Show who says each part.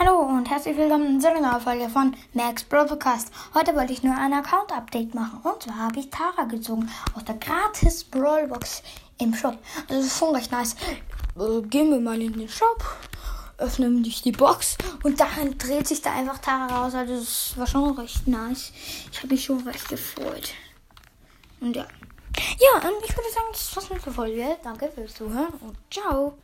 Speaker 1: Hallo und herzlich willkommen zu einer neuen Folge von Max Broadcast. Heute wollte ich nur ein Account-Update machen. Und zwar habe ich Tara gezogen aus der gratis Brawlbox im Shop. Das ist schon recht nice. Äh, gehen wir mal in den Shop, öffnen dich die Box und dann dreht sich da einfach Tara raus. Also das war schon recht nice. Ich habe mich schon recht gefreut. Und ja. Ja, und ich würde sagen, das war's mit der Folge. Danke fürs Zuhören und ciao.